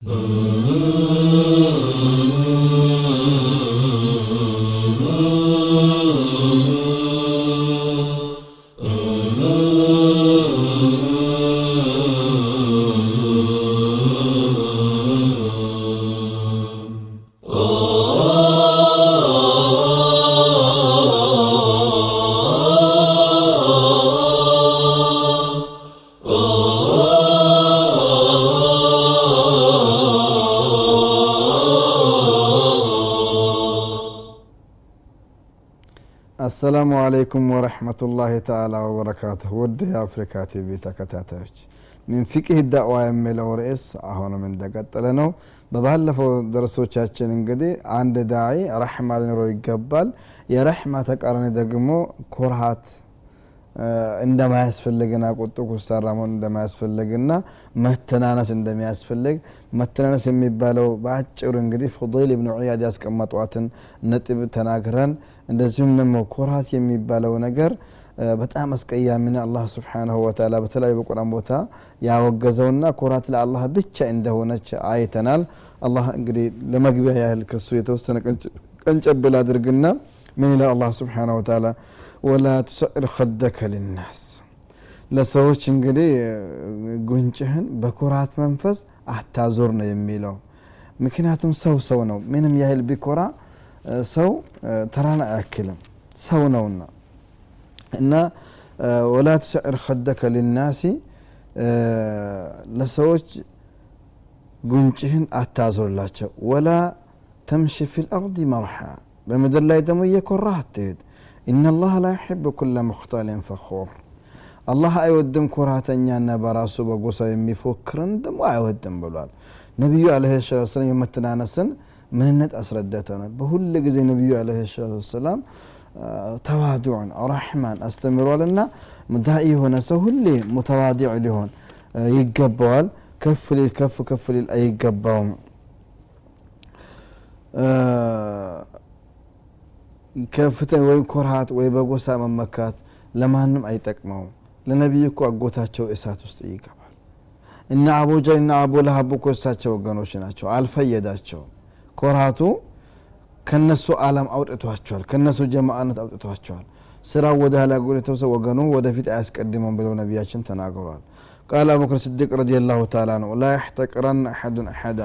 嗯。السلام عليكم ورحمة الله تعالى وبركاته ውድ የአፍሪካ ቲቪ ተከታታዮች من فقه الدعوة የሚለው ርዕስ አሁንም እንደቀጠለ ነው። በባለፈው ደርሶቻችን እንግዲህ አንድ ዳዒ رحمة ሊኖረው ይገባል። የ رحمة ተቃራኒ ደግሞ ኩራት እንደማያስፈልግና ቁጡ ኩስታራ መሆን እንደማያስፈልግና መተናነስ እንደሚያስፈልግ መተናነስ የሚባለው በአጭሩ እንግዲህ ፉደይል ብኑ ዒያድ ያስቀመጧትን ነጥብ ተናግረን እንደዚሁም ደግሞ ኩርሃት የሚባለው ነገር በጣም አስቀያሚና አላህ ስብሓንሁ ወተላ በተለያዩ በቁርአን ቦታ ያወገዘውና ኩራት ለአላህ ብቻ እንደሆነች አይተናል። አላህ እንግዲህ ለመግቢያ ያህል ከሱ የተወሰነ ቀንጨብል አድርግና ምን ይላል አላህ ስብሓንሁ ወተላ ወላ ትሰዕር ከደከ ልናስ ለሰዎች እንግዲህ ጉንጭህን በኩራት መንፈስ አታዞር ነው የሚለው። ምክንያቱም ሰው ሰው ነው። ምንም ያህል ቢኮራ ሰው ተራን አያክልም። ሰው ነውና። እና ወላ ትሰዕር ከደከ ልናሲ ለሰዎች ጉንጭህን አታዞርላቸው። ወላ ተምሺ ፊ ልአርድ መርሓ በምድር ላይ ደግሞ እየኮራህ አትሄድ። ኢነላህ ላ ዩሕብ ኩለ ሙክታሊን ፈኹር። አላህ አይወድም ኩራተኛና በራሱ በጎሳው የሚፎክርን ደግሞ አይወድም ብሏል። ነቢዩ አለ ሰላም የመተናነስን ምንነት አስረድተናል በሁል ጊዜ ነቢዩ አለ ሰላም ተዋዱዕን ረሕማን አስተምሯልና ዳኢ የሆነ ሰው ሁሌ ሙተዋዲዕ ሊሆን ይገባዋል። ከፍ ሊል ከፍ ከፍ ሊል አይገባውም ከፍተ ወይ ኩርሃት ወይ በጎሳ መመካት ለማንም አይጠቅመውም። ለነቢይ እኮ አጎታቸው እሳት ውስጥ ይገባል። እና አቡጀ እና አቡ ለሀብ እኮ እሳቸው ወገኖች ናቸው አልፈየዳቸው ኩርሃቱ ከነሱ አለም አውጥቷቸዋል ከነሱ ጀማአነት አውጥቷቸዋል። ስራው ወደ ኋላ ሰው ወገኑ ወደፊት አያስቀድመም ብለው ነቢያችን ተናግረዋል። ቃል አቡበክር ስዲቅ ረዲየላሁ ተዓላ ነው ላ ያሕተቅረን አሐዱን አሐዳ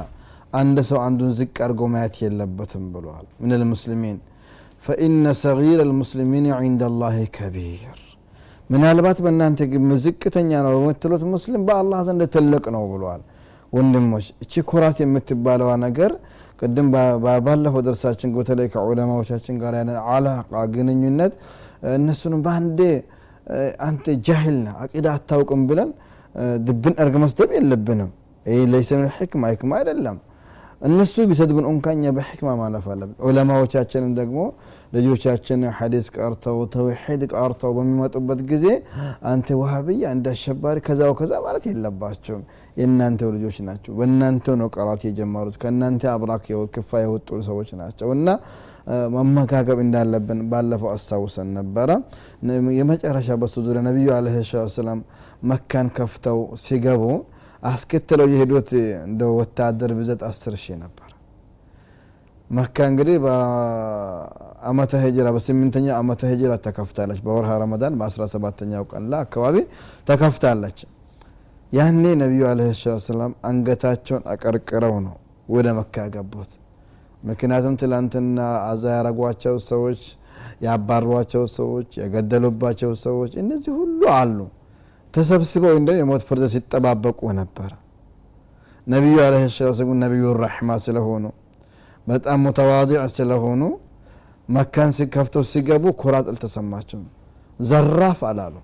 አንድ ሰው አንዱን ዝቅ አድርጎ ማየት የለበትም ብለዋል። ምን ልሙስሊሚን ፈኢነ ሰጊር ልሙስሊሚን ዕንደ ላህ ከቢር ምናልባት በእናንተ ግም ዝቅተኛ ነው የምትሉት ሙስሊም በአላህ ዘንድ ትልቅ ነው ብለዋል ወንድሞች እቺ ኩራት የምትባለዋ ነገር ቅድም ባለፈው ደርሳችን በተለይ ከዑለማዎቻችን ጋር ያለን አላቃ ግንኙነት እነሱንም በአንዴ አንተ ጃሂል ነ አቂዳ አታውቅም ብለን ድብን እርግ መስደብ የለብንም። ይህ ለይሰ ምን ሕክማ ሕክማ አይደለም እነሱ ቢሰድቡን እንኳኛ በሕክማ ማለፍ አለብን። ዑለማዎቻችንም ደግሞ ልጆቻችን ሐዲስ ቀርተው ተውሒድ ቀርተው በሚመጡበት ጊዜ አንተ ዋሃብያ እንደ አሸባሪ ከዛው ከዛ ማለት የለባቸውም። የእናንተው ልጆች ናቸው። በእናንተው ነው ቀራት የጀመሩት። ከእናንተ አብራክ ክፋ የወጡ ሰዎች ናቸው። እና መመጋገብ እንዳለብን ባለፈው አስታውሰን ነበረ። የመጨረሻ በሱ ዙሪያ ነቢዩ አለ ሰላም መካን ከፍተው ሲገቡ አስከትለው የሄዱት እንደ ወታደር ብዘት አስር ሺህ ነበር። መካ እንግዲህ በአመተ ሂጅራ በስምንተኛው አመተ ሂጅራ ተከፍታለች። በወርሃ ረመዳን በአስራ ሰባተኛው ቀን ላይ አካባቢ ተከፍታለች። ያኔ ነቢዩ አለ ሰላም አንገታቸውን አቀርቅረው ነው ወደ መካ ገቡት ምክንያቱም ትላንትና አዛ ያረጓቸው ሰዎች ያባሯቸው ሰዎች የገደሉባቸው ሰዎች እነዚህ ሁሉ አሉ ተሰብስበው እንደ የሞት ፍርድ ሲጠባበቁ ነበረ ነቢዩ አለ ሰላም ነቢዩ ረሕማ ስለሆኑ በጣም ሙተዋዲዕ ስለሆኑ መካን ሲከፍተው ሲገቡ ኩራት አልተሰማቸውም። ዘራፍ አላሉ።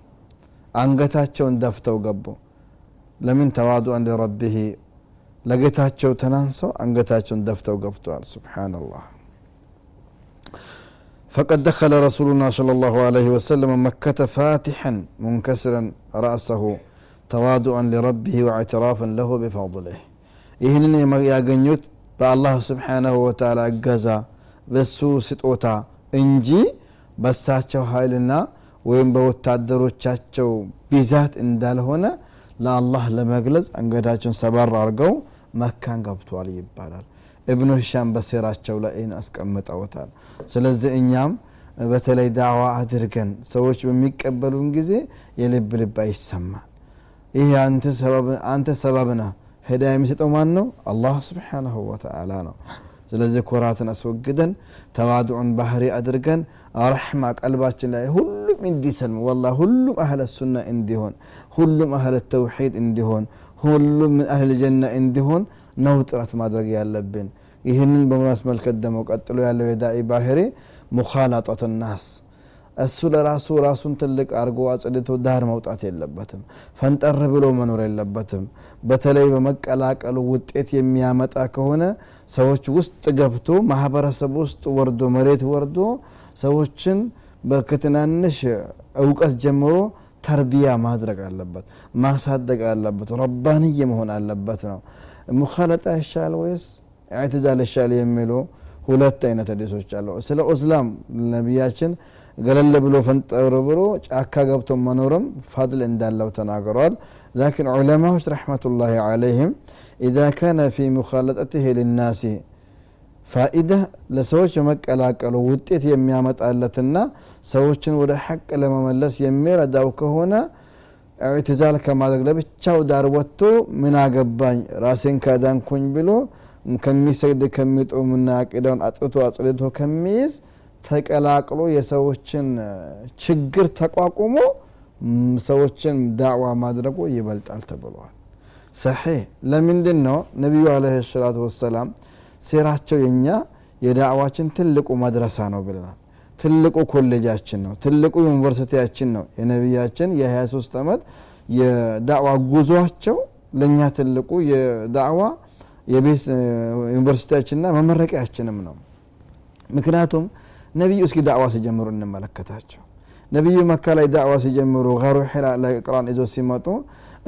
አንገታቸውን ደፍተው ገቡ። ለምን ተዋዱአን ሊረቢህ ለጌታቸው ተናንሰው አንገታቸውን ደፍተው ገብተዋል። ስብሓንላህ فقد دخل رسولنا صلى الله عليه وسلم مكة فاتحا منكسرا رأسه تواضعا لربه واعترافا له بفضله ይህንን ያገኙት በአላህ ስብሓናሁ ወተላ እገዛ በሱ ስጦታ እንጂ በሳቸው ኃይልና ወይም በወታደሮቻቸው ብዛት እንዳልሆነ ለአላህ ለመግለጽ አንገዳቸውን ሰበር አድርገው መካን ገብቷል ይባላል እብኑ ሂሻም በሴራቸው ላይ ይህን አስቀምጠውታል። ስለዚህ እኛም በተለይ ዳዕዋ አድርገን ሰዎች በሚቀበሉን ጊዜ የልብ ልብ አይሰማል። ይህ አንተ ሰበብ ነህ። ሄዳ የሚሰጠው ማን ነው አላህ ስብሓናሁ ወተዓላ ነው። ስለዚህ ኩራትን አስወግደን ተዋድዑን ባህሪ አድርገን ረሕማ ቀልባችን ላይ ሁሉም እንዲሰልም ወላ ሁሉም አህለ ሱና እንዲሆን ሁሉም አህለ ተውሒድ እንዲሆን ሁሉም ምን አህል ጀና እንዲሆን ነው ጥረት ማድረግ ያለብን። ይህንን በማስመልከት ደግሞ ቀጥሎ ያለው የዳኢ ባህሪ ሙኻላጠት ናስ። እሱ ለራሱ ራሱን ትልቅ አድርጎ አጽድቶ ዳር መውጣት የለበትም። ፈንጠር ብሎ መኖር የለበትም። በተለይ በመቀላቀሉ ውጤት የሚያመጣ ከሆነ ሰዎች ውስጥ ገብቶ ማህበረሰብ ውስጥ ወርዶ መሬት ወርዶ ሰዎችን ከትናንሽ እውቀት ጀምሮ ተርቢያ ማድረግ አለበት ማሳደግ አለበት ረባንዬ መሆን አለበት ነው። ሙኻለጣ ይሻል ወይስ ኢዕትዛል ይሻል የሚሉ ሁለት አይነት ሀዲሶች አሉ። ስለ ኡስላም ነቢያችን ገለል ብሎ ፈንጠር ብሎ ጫካ ገብቶ መኖርም ፈድል እንዳለው ተናግረዋል ላኪን ዑለማዎች ረሕመቱላሂ ዓለይህም ኢዛ ካነ ፊ ሙኻለጠትህ ልናሲ ፋኢዳ ለሰዎች በመቀላቀሉ ውጤት የሚያመጣለትና ሰዎችን ወደ ሐቅ ለመመለስ የሚረዳው ከሆነ ኢዕትዛል ከማድረግ ለብቻው ዳር ወጥቶ ምን አገባኝ? ራሴን ካዳንኩኝ ብሎ ከሚሰግድ ከሚጦምና አቂዳውን አጥርቶ አጽድቶ ከሚይዝ ተቀላቅሎ የሰዎችን ችግር ተቋቁሞ ሰዎችን ዳዕዋ ማድረጉ ይበልጣል ተብሏል። ሰሒህ ለምንድን ነው ነቢዩ አለህ ሰላቱ ወሰላም ሴራቸው የኛ የዳዕዋችን ትልቁ መድረሳ ነው ብለናል። ትልቁ ኮሌጃችን ነው። ትልቁ ዩኒቨርሲቲያችን ነው። የነቢያችን የ23 ዓመት የዳዕዋ ጉዟቸው ለእኛ ትልቁ የዳዕዋ የቤት ዩኒቨርሲቲያችንና መመረቂያችንም ነው። ምክንያቱም ነቢዩ እስኪ ዳዕዋ ሲጀምሩ እንመለከታቸው። ነቢዩ መካ ላይ ዳዕዋ ሲጀምሩ ጋሩ ሒራ ላይ ቅራን ይዞ ሲመጡ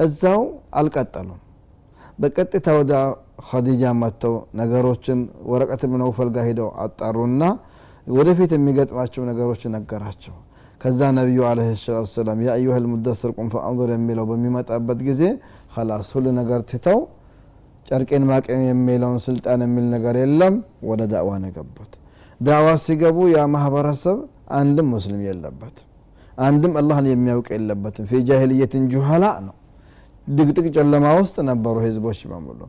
እዛው አልቀጠሉም። በቀጥታ ወደ ኸዲጃ መጥተው ነገሮችን ወረቀት ብነውፈል ጋር ሂደው አጣሩና ወደፊት የሚገጥማቸው ነገሮች ነገራቸው። ከዛ ነቢዩ አለ ሰላት ሰላም ያ አዩሃ ልሙደስር ቁም ፈአንظር የሚለው በሚመጣበት ጊዜ ከላስ ሁሉ ነገር ትተው ጨርቄን ማቄን የሚለውን ስልጣን የሚል ነገር የለም ወደ ዳዕዋ ነው ዳዕዋ ሲገቡ ያ ማህበረሰብ አንድም ሙስሊም የለበት አንድም አላህን የሚያውቅ የለበትም። ፊ ጃሂልየትን ጁሃላ ነው። ድቅድቅ ጨለማ ውስጥ ነበሩ ህዝቦች በሙሉ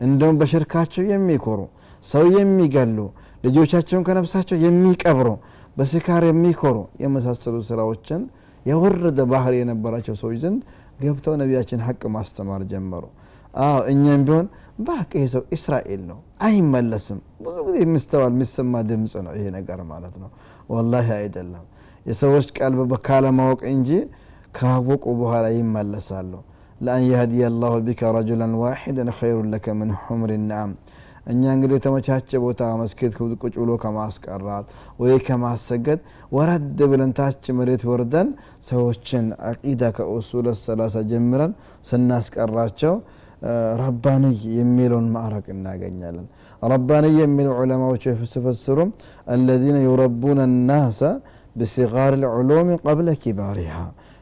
እንደውም በሽርካቸው የሚኮሩ ሰው የሚገሉ ልጆቻቸውን ከነፍሳቸው የሚቀብሩ በስካር የሚኮሩ የመሳሰሉ ስራዎችን የወረደ ባህር የነበራቸው ሰዎች ዘንድ ገብተው ነቢያችን ሀቅ ማስተማር ጀመሩ። አዎ እኛም ቢሆን ባቅ ይሄ ሰው እስራኤል ነው አይመለስም። ብዙ ጊዜ የሚስተዋል የሚሰማ ድምፅ ነው ይሄ ነገር ማለት ነው። ወላሂ አይደለም። የሰዎች ቀልብ ካለማወቅ እንጂ ካወቁ በኋላ ይመለሳሉ ለአን የህዲየ አላሁ ቢከ ረጁላን ዋሒደን ኸይሩን ለከ ምን ሑምር ናም እኛ እንግዲህ የተመቻቸ ቦታ መስጊድ ቁጭ ብሎ ከማስቀራት ወይ ከማሰገድ ወረድ ብለን ታች መሬት ወርደን ሰዎችን አቂዳ ከኡሱለ ሰላሳ ጀምረን ስናስቀራቸው ረባንይ የሚለውን ማዕረቅ እናገኛለን ረባንይ የሚለው ዑለማዎች ሲፈስሩ አለዚነ ዩረቡነ ናሰ ብሲጋር ልዕሉም ቀብለ ኪባሪሃ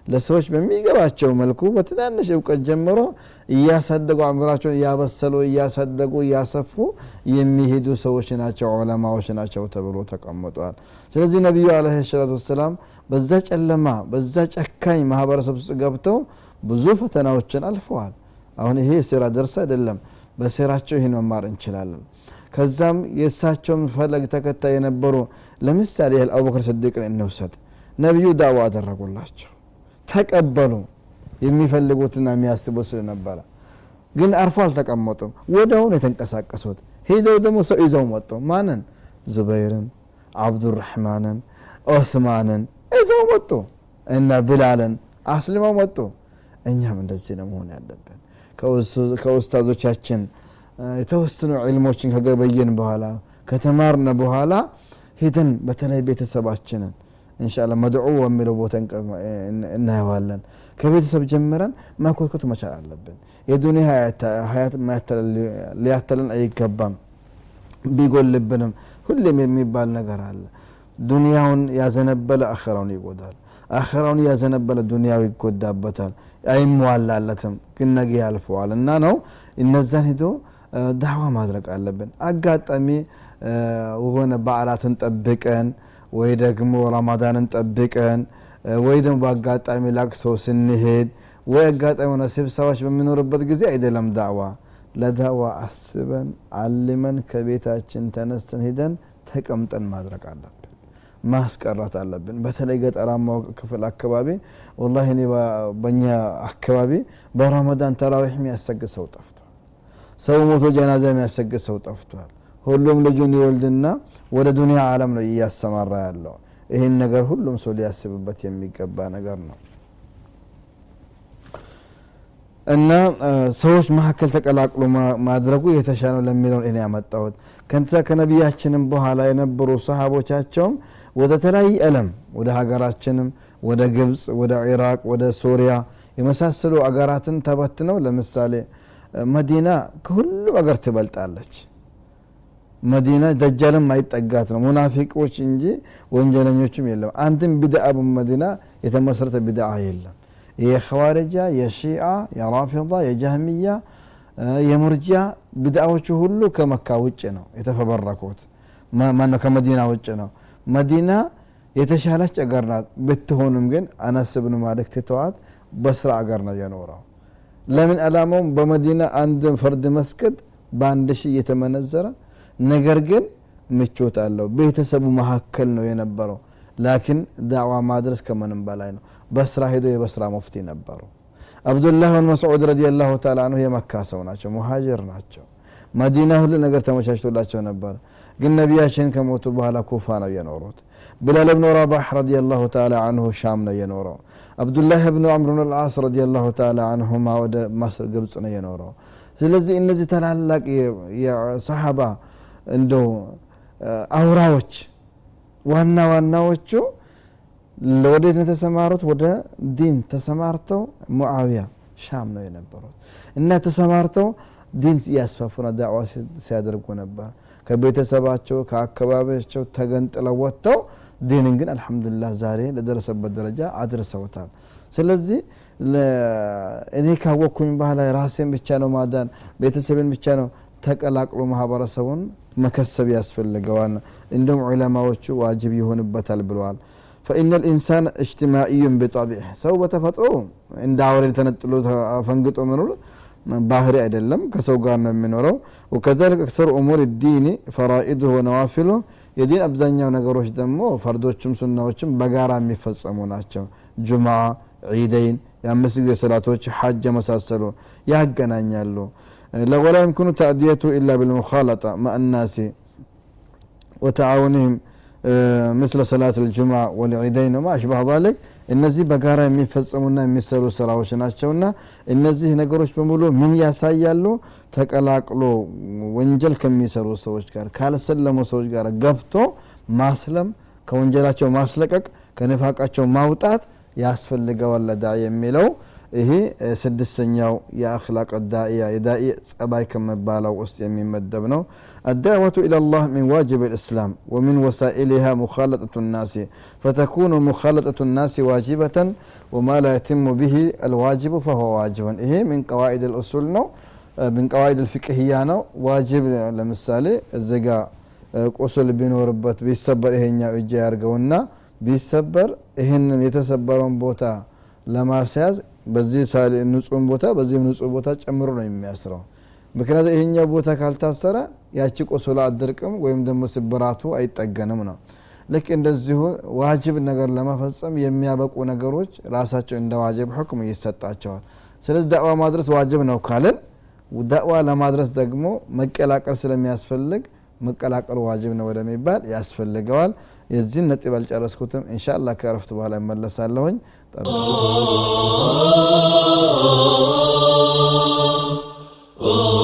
ለሰዎች በሚገባቸው መልኩ በትናንሽ እውቀት ጀምሮ እያሳደጉ አእምራቸውን እያበሰሉ እያሳደጉ እያሰፉ የሚሄዱ ሰዎች ናቸው ዑለማዎች ናቸው ተብሎ ተቀምጧል። ስለዚህ ነቢዩ አለ ሰላት ወሰላም በዛ ጨለማ በዛ ጨካኝ ማህበረሰብ ውስጥ ገብተው ብዙ ፈተናዎችን አልፈዋል። አሁን ይሄ ስራ ደርስ አይደለም። በሴራቸው ይህን መማር እንችላለን። ከዛም የእሳቸውን ፈለግ ተከታይ የነበሩ ለምሳሌ ያህል አቡበክር ስዲቅን እንውሰድ። ነቢዩ ዳዋ አደረጉላቸው ተቀበሉ የሚፈልጉትና የሚያስቡት ስለነበረ። ግን አርፎ አልተቀመጡም። ወደውን የተንቀሳቀሱት። ሄደው ደግሞ ሰው ይዘው መጡ። ማንን? ዙበይርን አብዱራሕማንን ኦስማንን ይዘው መጡ እና ብላልን አስልመው መጡ። እኛም እንደዚህ ነው መሆን ያለብን። ከኡስታዞቻችን የተወሰኑ ዕልሞችን ከገበየን በኋላ ከተማርነ በኋላ ሂደን በተለይ ቤተሰባችንን እንሻላ መድዑ የሚለው ቦታ እናየዋለን። ከቤተሰብ ጀምረን ማኮትኮት መቻል አለብን። የዱኒያ ሀያት ሊያተለን አይገባም። ቢጎልብንም ሁሌም የሚባል ነገር አለ። ዱንያውን ያዘነበለ አኸራውን ይጎዳል። አኸራውን ያዘነበለ ዱንያው ይጎዳበታል። አይሟላለትም። ግን ነገ ያልፈዋል። እና ነው እነዛን ሂዶ ዳዕዋ ማድረግ አለብን። አጋጣሚ የሆነ በዓላትን ጠብቀን ወይ ደግሞ ረማዳንን ጠብቀን ወይ ደግሞ በአጋጣሚ ላቅሰው ስንሄድ ወይ አጋጣሚ ሆነ ስብሰባዎች በሚኖርበት ጊዜ አይደለም ዳዕዋ። ለዳዕዋ አስበን አልመን ከቤታችን ተነስተን ሂደን ተቀምጠን ማድረግ አለብን ማስቀረት አለብን። በተለይ ገጠራማው ክፍል አካባቢ ወላ እኔ አካባቢ በረመዳን ተራዊሕ የሚያሰግድ ሰው ጠፍቷል። ሰው ሞቶ ጀናዛ የሚያሰግድ ሰው ጠፍቷል ሁሉም ልጁን ይወልድና ወደ ዱንያ አለም ነው እያሰማራ ያለው። ይህን ነገር ሁሉም ሰው ሊያስብበት የሚገባ ነገር ነው። እና ሰዎች መካከል ተቀላቅሎ ማድረጉ የተሻለው ለሚለውን እኔ ያመጣሁት። ከንሳ ከነቢያችንም በኋላ የነበሩ ሰሃቦቻቸውም ወደ ተለያየ አለም ወደ ሀገራችንም ወደ ግብፅ ወደ ኢራቅ ወደ ሶሪያ የመሳሰሉ አገራትን ተበትነው ለምሳሌ መዲና ከሁሉም አገር ትበልጣለች መዲና ደጃልም አይጠጋት ነው። ሙናፊቆች እንጂ ወንጀለኞችም የለም። አንድም ቢድአ በመዲና የተመሰረተ ቢድአ የለም። የኸዋርጃ የሺአ የራፊዳ የጃህሚያ የሙርጂያ ቢድአዎቹ ሁሉ ከመካ ውጭ ነው የተፈበረኩት። ማነው? ከመዲና ውጭ ነው። መዲና የተሻለች አገር ናት። ብትሆንም ግን አነስ ብን ትተዋት በስራ አገር ነው የኖረው። ለምን አላማውም? በመዲና አንድ ፈርድ መስገድ በአንድ ሺህ እየተመነዘረ ነገር ግን ምቾት አለው። ቤተሰቡ መካከል ነው የነበረው። ላኪን ዳዕዋ ማድረስ ከምንም በላይ ነው። በስራ ሄዶ የበስራ ሙፍቲ ነበሩ። አብዱላህ ብን መስዑድ ረዲ ላሁ ተላ አንሁ የመካ ሰው ናቸው ሙሃጅር ናቸው። መዲና ሁሉ ነገር ተመቻችቶላቸው ነበር። ግን ነቢያችን ከሞቱ በኋላ ኩፋ ነው የኖሩት። ብላል ብኑ ረባሕ ረዲ ላሁ ተላ አንሁ ሻም ነው የኖረው። አብዱላህ ብኑ አምር ብን ልዓስ ረዲ ላሁ ተላ አንሁማ ወደ ግብፅ ነው የኖረው። ስለዚህ እነዚህ ታላላቅ የሰሓባ እንደው አውራዎች ዋና ዋናዎቹ ወዴት ነው የተሰማሩት? ወደ ዲን ተሰማርተው ሙዓዊያ ሻም ነው የነበሩት። እና ተሰማርተው ዲን እያስፋፉና ዳዕዋ ሲያደርጉ ነበር። ከቤተሰባቸው ከአካባቢያቸው ተገንጥለው ወጥተው ዲንን ግን አልሐምዱሊላህ ዛሬ ለደረሰበት ደረጃ አድርሰውታል። ስለዚህ እኔ ካወቅኩኝ በኋላ ራሴን ብቻ ነው ማዳን ቤተሰብን ብቻ ነው ተቀላቅሎ ማህበረሰቡን መከሰብ ያስፈልገዋል። እንደም ዑለማዎቹ ዋጅብ ይሆንበታል ብለዋል። فإن الإنسان اجتماعي بالطبع ሰው በተፈጥሮ እንደ አውሬ ተነጥሎ አፈንግጦ መኖር ባህሪ አይደለም። ከሰው ጋር ነው የሚኖረው። وكذلك أكثر أمور الدين فرائضه ونوافله። የዲን አብዛኛው ነገሮች ደግሞ ፈርዶችም ሱናዎችም በጋራ የሚፈጸሙ ናቸው። ጁምዓ ዒደይን የአምስት ጊዜ ሰላቶች ሐጅ የመሳሰሉ ያገናኛሉ ولا يمكن تأديته إلا بالمخالطة مع الناس وتعاونهم مثل صلاة الجمعة والعيدين وما أشبه ذلك እነዚህ በጋራ የሚፈጸሙና የሚሰሩ ስራዎች ናቸውና እነዚህ ነገሮች በሙሉ ምን ያሳያሉ ተቀላቅሎ ወንጀል ከሚሰሩ ሰዎች ጋር ካልሰለሙ ሰዎች ጋር ገብቶ ማስለም ከወንጀላቸው ማስለቀቅ ከንፋቃቸው ማውጣት ያስፈልገዋል ለዳዒ የሚለው ይሄ ስድስተኛው የአክላቅ ዳኢያ የዳኢ ጸባይ ከሚባለው ውስጥ የሚመደብ ነው። الدعوة إلى الله من واجب الإسلام ومن وسائلها مخالطة الناس فتكون مخالطة الناس واجبة وما لا يتم به الواجب فهو واجب ይሄ من قواعد الأصول ነው من قواعد الفقهية ነው። ዋጅብ ለምሳሌ እዚጋ ቁስል ቢኖርበት ቢሰበር ይሄኛው እጅ ያርገውና ቢሰበር ይህንን የተሰበረውን ቦታ ለማስያዝ በዚህ ንጹህን ቦታ በዚህም ንጹህ ቦታ ጨምሮ ነው የሚያስረው። ምክንያቱ ይሄኛው ቦታ ካልታሰረ ያቺ ቆሶላ አድርቅም ወይም ደግሞ ስብራቱ አይጠገንም ነው። ልክ እንደዚሁ ዋጅብ ነገር ለመፈጸም የሚያበቁ ነገሮች ራሳቸው እንደ ዋጅብ ሕክም ይሰጣቸዋል። ስለዚህ ዳዕዋ ማድረስ ዋጅብ ነው ካልን ዳዕዋ ለማድረስ ደግሞ መቀላቀል ስለሚያስፈልግ መቀላቀሉ ዋጅብ ነው ወደሚባል ያስፈልገዋል። የዚህን ነጥብ አልጨረስኩትም እንሻ አላህ ከረፍት በኋላ እመለሳለሁኝ I mean, oh, oh, oh,